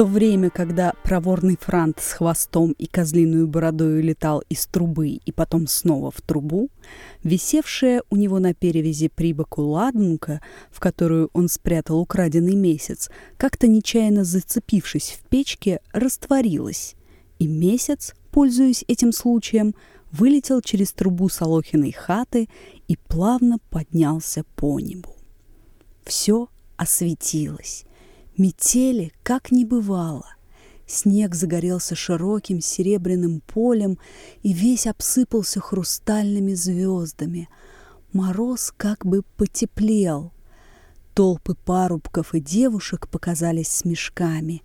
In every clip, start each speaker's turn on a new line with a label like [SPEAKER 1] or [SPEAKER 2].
[SPEAKER 1] то время, когда проворный франт с хвостом и козлиную бородою летал из трубы и потом снова в трубу, висевшая у него на перевязи прибоку ладунка, в которую он спрятал украденный месяц, как-то нечаянно зацепившись в печке, растворилась, и месяц, пользуясь этим случаем, вылетел через трубу Солохиной хаты и плавно поднялся по небу. Все осветилось. Метели как не бывало. Снег загорелся широким серебряным полем и весь обсыпался хрустальными звездами. Мороз как бы потеплел. Толпы парубков и девушек показались с мешками.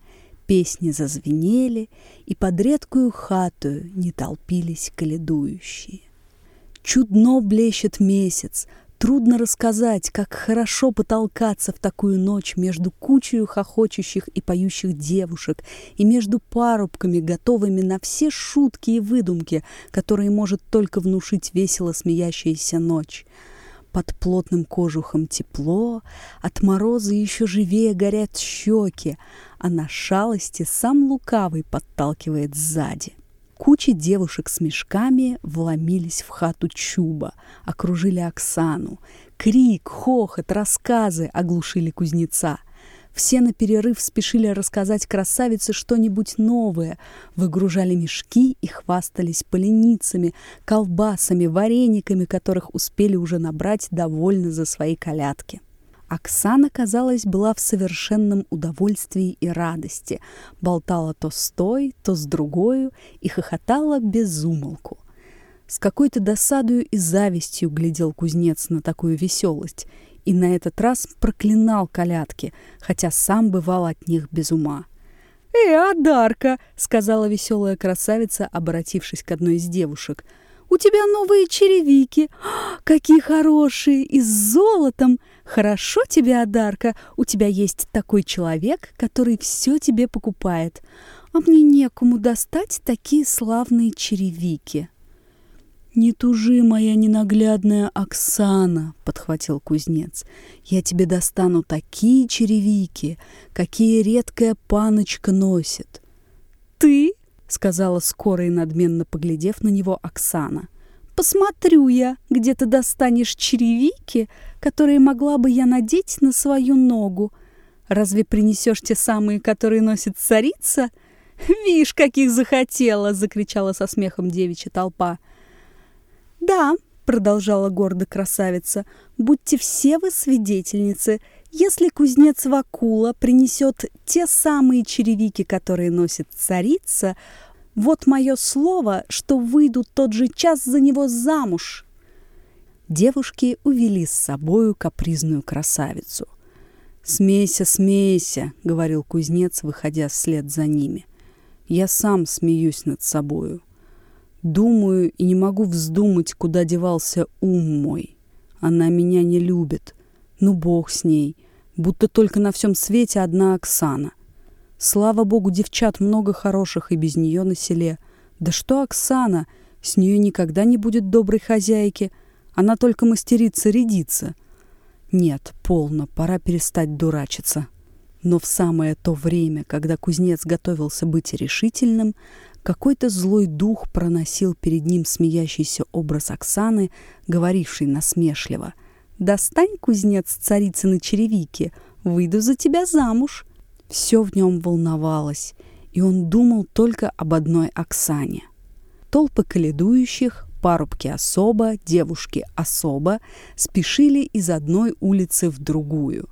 [SPEAKER 1] Песни зазвенели, и под редкую хатую не толпились каледующие. Чудно блещет месяц, Трудно рассказать, как хорошо потолкаться в такую ночь между кучей хохочущих и поющих девушек и между парубками, готовыми на все шутки и выдумки, которые может только внушить весело смеящаяся ночь. Под плотным кожухом тепло, от мороза еще живее горят щеки, а на шалости сам лукавый подталкивает сзади. Кучи девушек с мешками вломились в хату Чуба, окружили Оксану. Крик, хохот, рассказы оглушили кузнеца. Все на перерыв спешили рассказать красавице что-нибудь новое, выгружали мешки и хвастались поленицами, колбасами, варениками, которых успели уже набрать довольно за свои колядки. Оксана, казалось, была в совершенном удовольствии и радости, болтала то с той, то с другою и хохотала без умолку. С какой-то досадою и завистью глядел кузнец на такую веселость и на этот раз проклинал колядки, хотя сам бывал от них без ума. «Э, Адарка!» — сказала веселая красавица, обратившись к одной из девушек — у тебя новые черевики. Какие хорошие! И с золотом! Хорошо тебе, Адарка, у тебя есть такой человек, который все тебе покупает. А мне некому достать такие славные черевики. «Не тужи, моя ненаглядная Оксана», — подхватил кузнец. «Я тебе достану такие черевики, какие редкая паночка носит». «Ты?» — сказала скоро и надменно поглядев на него Оксана. «Посмотрю я, где ты достанешь черевики, которые могла бы я надеть на свою ногу. Разве принесешь те самые, которые носит царица?» «Вишь, каких захотела!» — закричала со смехом девичья толпа. «Да», — продолжала гордо красавица, — «будьте все вы свидетельницы. Если кузнец Вакула принесет те самые черевики, которые носит царица, вот мое слово, что выйду тот же час за него замуж. Девушки увели с собою капризную красавицу. «Смейся, смейся», — говорил кузнец, выходя вслед за ними. «Я сам смеюсь над собою. Думаю и не могу вздумать, куда девался ум мой. Она меня не любит. Ну, бог с ней будто только на всем свете одна Оксана. Слава богу, девчат много хороших и без нее на селе. Да что Оксана? С нее никогда не будет доброй хозяйки. Она только мастерица рядиться. Нет, полно, пора перестать дурачиться. Но в самое то время, когда кузнец готовился быть решительным, какой-то злой дух проносил перед ним смеящийся образ Оксаны, говоривший насмешливо — Достань, кузнец, царицыны черевики, выйду за тебя замуж. Все в нем волновалось, и он думал только об одной Оксане. Толпы каледующих, парубки особо, девушки особо, спешили из одной улицы в другую.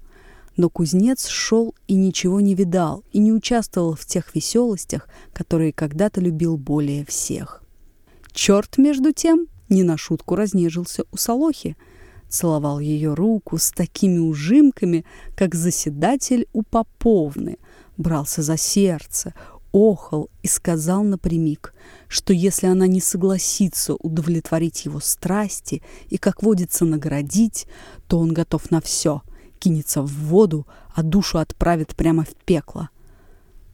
[SPEAKER 1] Но кузнец шел и ничего не видал, и не участвовал в тех веселостях, которые когда-то любил более всех. Черт, между тем, не на шутку разнежился у Солохи – целовал ее руку с такими ужимками, как заседатель у поповны, брался за сердце, охал и сказал напрямик, что если она не согласится удовлетворить его страсти и, как водится, наградить, то он готов на все, кинется в воду, а душу отправит прямо в пекло.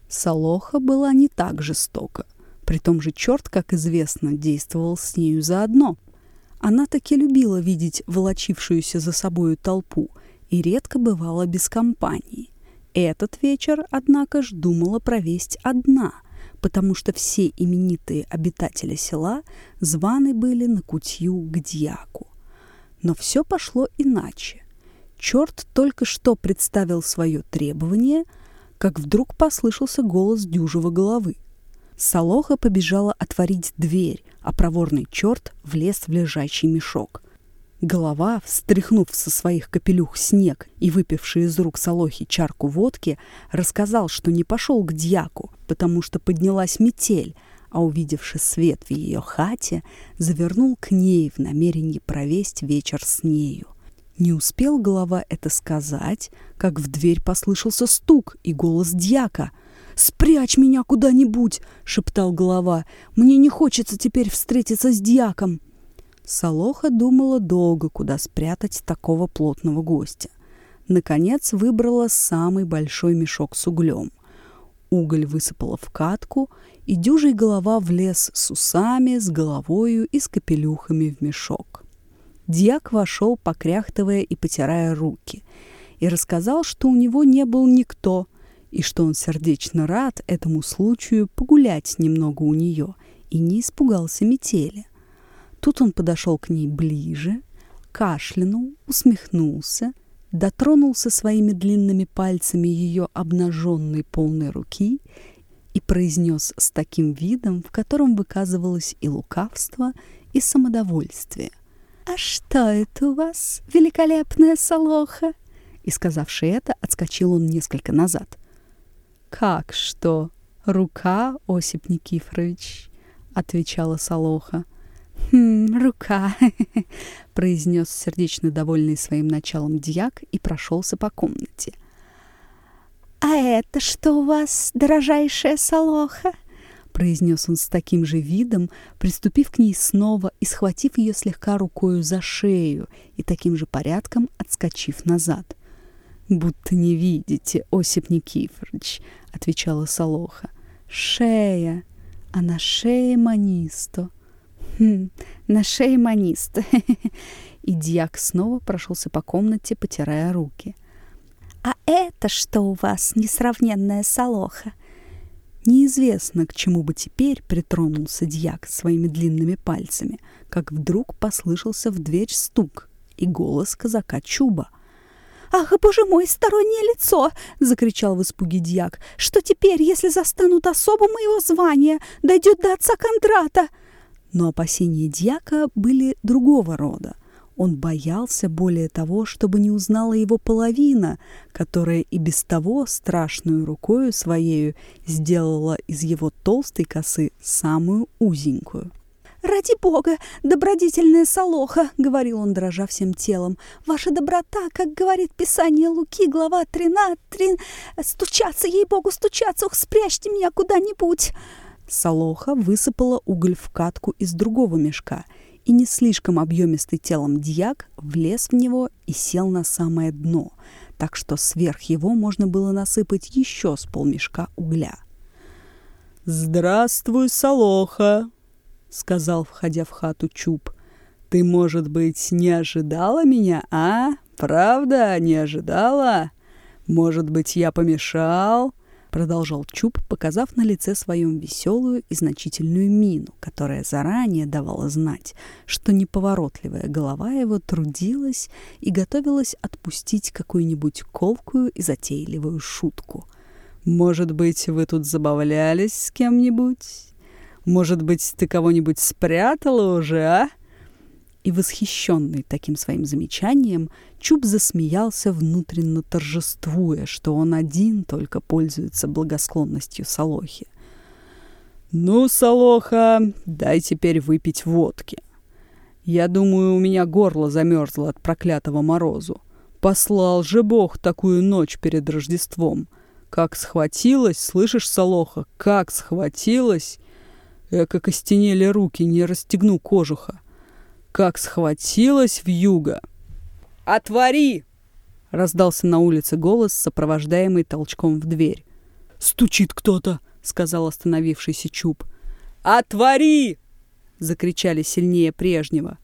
[SPEAKER 1] Солоха была не так жестока. При том же черт, как известно, действовал с нею заодно — она таки любила видеть волочившуюся за собою толпу и редко бывала без компании. Этот вечер, однако ж, думала провесть одна, потому что все именитые обитатели села званы были на кутью к дьяку. Но все пошло иначе. Черт только что представил свое требование, как вдруг послышался голос дюжего головы. Солоха побежала отворить дверь, а проворный черт влез в лежачий мешок. Голова, встряхнув со своих капелюх снег и выпивший из рук Солохи чарку водки, рассказал, что не пошел к дьяку, потому что поднялась метель, а увидевши свет в ее хате, завернул к ней в намерении провесть вечер с нею. Не успел голова это сказать, как в дверь послышался стук и голос дьяка. «Спрячь меня куда-нибудь!» — шептал голова. «Мне не хочется теперь встретиться с дьяком!» Солоха думала долго, куда спрятать такого плотного гостя. Наконец выбрала самый большой мешок с углем. Уголь высыпала в катку, и дюжий голова влез с усами, с головою и с капелюхами в мешок. Дьяк вошел, покряхтывая и потирая руки, и рассказал, что у него не был никто, и что он сердечно рад этому случаю погулять немного у нее, и не испугался метели. Тут он подошел к ней ближе, кашлянул, усмехнулся, дотронулся своими длинными пальцами ее обнаженной полной руки и произнес с таким видом, в котором выказывалось и лукавство, и самодовольствие. «А что это у вас, великолепная солоха?» И, сказавши это, отскочил он несколько назад. «Как что? Рука, Осип Никифорович?» — отвечала Солоха. «Хм, рука», — произнес сердечно довольный своим началом дьяк и прошелся по комнате. «А это что у вас, дорожайшая Солоха?» произнес он с таким же видом, приступив к ней снова и схватив ее слегка рукою за шею и таким же порядком отскочив назад. «Будто не видите, Осип Никифорович», — отвечала Солоха. «Шея, а на шее манисто». Хм, на шее манист. И дьяк снова прошелся по комнате, потирая руки. «А это что у вас, несравненная солоха?» Неизвестно, к чему бы теперь притронулся дьяк своими длинными пальцами, как вдруг послышался в дверь стук и голос казака Чуба. «Ах, боже мой, стороннее лицо!» — закричал в испуге дьяк. «Что теперь, если застанут особо моего звания? Дойдет до отца Кондрата!» Но опасения дьяка были другого рода. Он боялся более того, чтобы не узнала его половина, которая и без того страшную рукою своею сделала из его толстой косы самую узенькую. «Ради бога, добродетельная Солоха!» — говорил он, дрожа всем телом. «Ваша доброта, как говорит Писание Луки, глава 13, 3... стучаться, ей-богу, стучаться! Ух, спрячьте меня куда-нибудь!» Солоха высыпала уголь в катку из другого мешка, и не слишком объемистый телом дьяк влез в него и сел на самое дно, так что сверх его можно было насыпать еще с полмешка угля.
[SPEAKER 2] «Здравствуй, Солоха!» — сказал, входя в хату Чуб. «Ты, может быть, не ожидала меня, а? Правда, не ожидала? Может быть, я помешал?» продолжал Чуб, показав на лице своем веселую и значительную мину, которая заранее давала знать, что неповоротливая голова его трудилась и готовилась отпустить какую-нибудь колкую и затейливую шутку. «Может быть, вы тут забавлялись с кем-нибудь? Может быть, ты кого-нибудь спрятала уже, а?» И восхищенный таким своим замечанием, Чуб засмеялся, внутренно торжествуя, что он один только пользуется благосклонностью Солохи. «Ну, Солоха, дай теперь выпить водки. Я думаю, у меня горло замерзло от проклятого морозу. Послал же Бог такую ночь перед Рождеством. Как схватилась, слышишь, Солоха, как схватилась? Эко костенели руки, не расстегну кожуха как схватилась в юго. «Отвори!» — раздался на улице голос, сопровождаемый толчком в дверь. «Стучит кто-то!» — сказал остановившийся Чуб. «Отвори!» — закричали сильнее прежнего.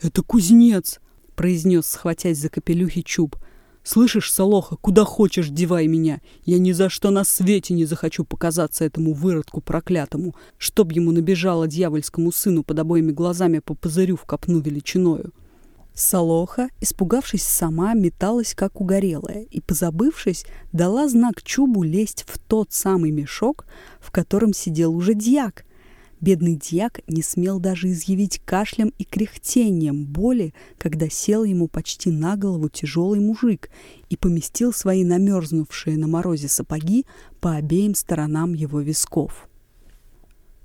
[SPEAKER 2] «Это кузнец!» — произнес, схватясь за капелюхи Чуб. Слышишь, Солоха, куда хочешь девай меня. Я ни за что на свете не захочу показаться этому выродку проклятому, чтоб ему набежало дьявольскому сыну под обоими глазами по пузырю в копну величиною.
[SPEAKER 1] Солоха, испугавшись сама, металась, как угорелая, и, позабывшись, дала знак Чубу лезть в тот самый мешок, в котором сидел уже дьяк — Бедный дьяк не смел даже изъявить кашлем и кряхтением боли, когда сел ему почти на голову тяжелый мужик и поместил свои намерзнувшие на морозе сапоги по обеим сторонам его висков.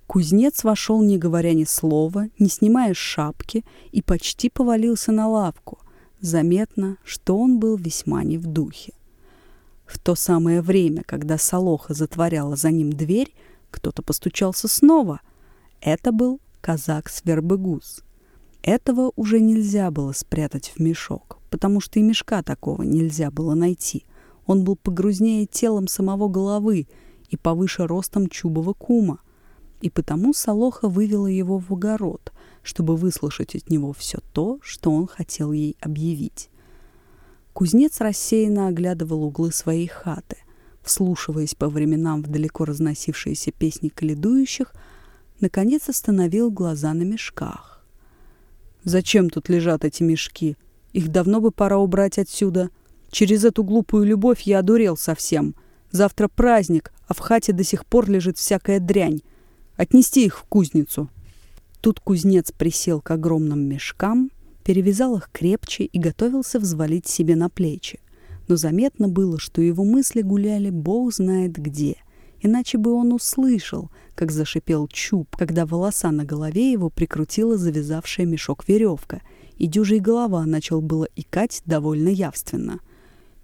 [SPEAKER 1] Кузнец вошел, не говоря ни слова, не снимая шапки, и почти повалился на лавку. Заметно, что он был весьма не в духе. В то самое время, когда Солоха затворяла за ним дверь, кто-то постучался снова — это был казак Свербыгуз. Этого уже нельзя было спрятать в мешок, потому что и мешка такого нельзя было найти. Он был погрузнее телом самого головы и повыше ростом чубова кума. И потому Солоха вывела его в огород, чтобы выслушать от него все то, что он хотел ей объявить. Кузнец рассеянно оглядывал углы своей хаты, вслушиваясь по временам в далеко разносившиеся песни каледующих, наконец остановил глаза на мешках. «Зачем тут лежат эти мешки? Их давно бы пора убрать отсюда. Через эту глупую любовь я одурел совсем. Завтра праздник, а в хате до сих пор лежит всякая дрянь. Отнести их в кузницу». Тут кузнец присел к огромным мешкам, перевязал их крепче и готовился взвалить себе на плечи. Но заметно было, что его мысли гуляли бог знает где — иначе бы он услышал, как зашипел чуб, когда волоса на голове его прикрутила завязавшая мешок веревка, и дюжий голова начал было икать довольно явственно.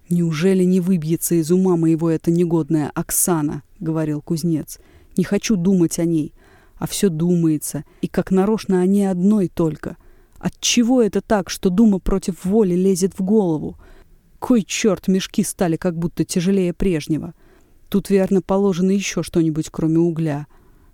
[SPEAKER 1] «Неужели не выбьется из ума моего эта негодная Оксана?» — говорил кузнец. «Не хочу думать о ней, а все думается, и как нарочно о ней одной только. Отчего это так, что дума против воли лезет в голову? Кой черт, мешки стали как будто тяжелее прежнего». Тут, верно, положено еще что-нибудь, кроме угля.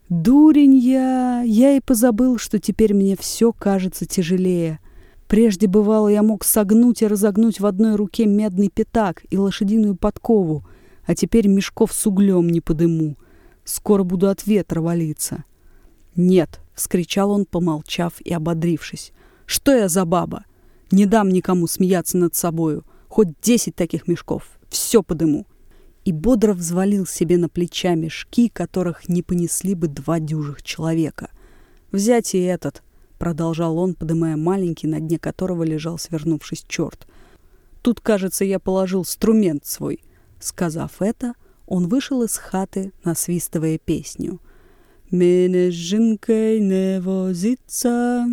[SPEAKER 1] Дурень я! Я и позабыл, что теперь мне все кажется тяжелее. Прежде бывало, я мог согнуть и разогнуть в одной руке медный пятак и лошадиную подкову, а теперь мешков с углем не подыму. Скоро буду от ветра валиться. «Нет!» — вскричал он, помолчав и ободрившись. «Что я за баба? Не дам никому смеяться над собою. Хоть десять таких мешков. Все подыму и бодро взвалил себе на плеча мешки, которых не понесли бы два дюжих человека. «Взять и этот», — продолжал он, подымая маленький, на дне которого лежал свернувшись черт. «Тут, кажется, я положил струмент свой». Сказав это, он вышел из хаты, насвистывая песню. «Мене с не возиться,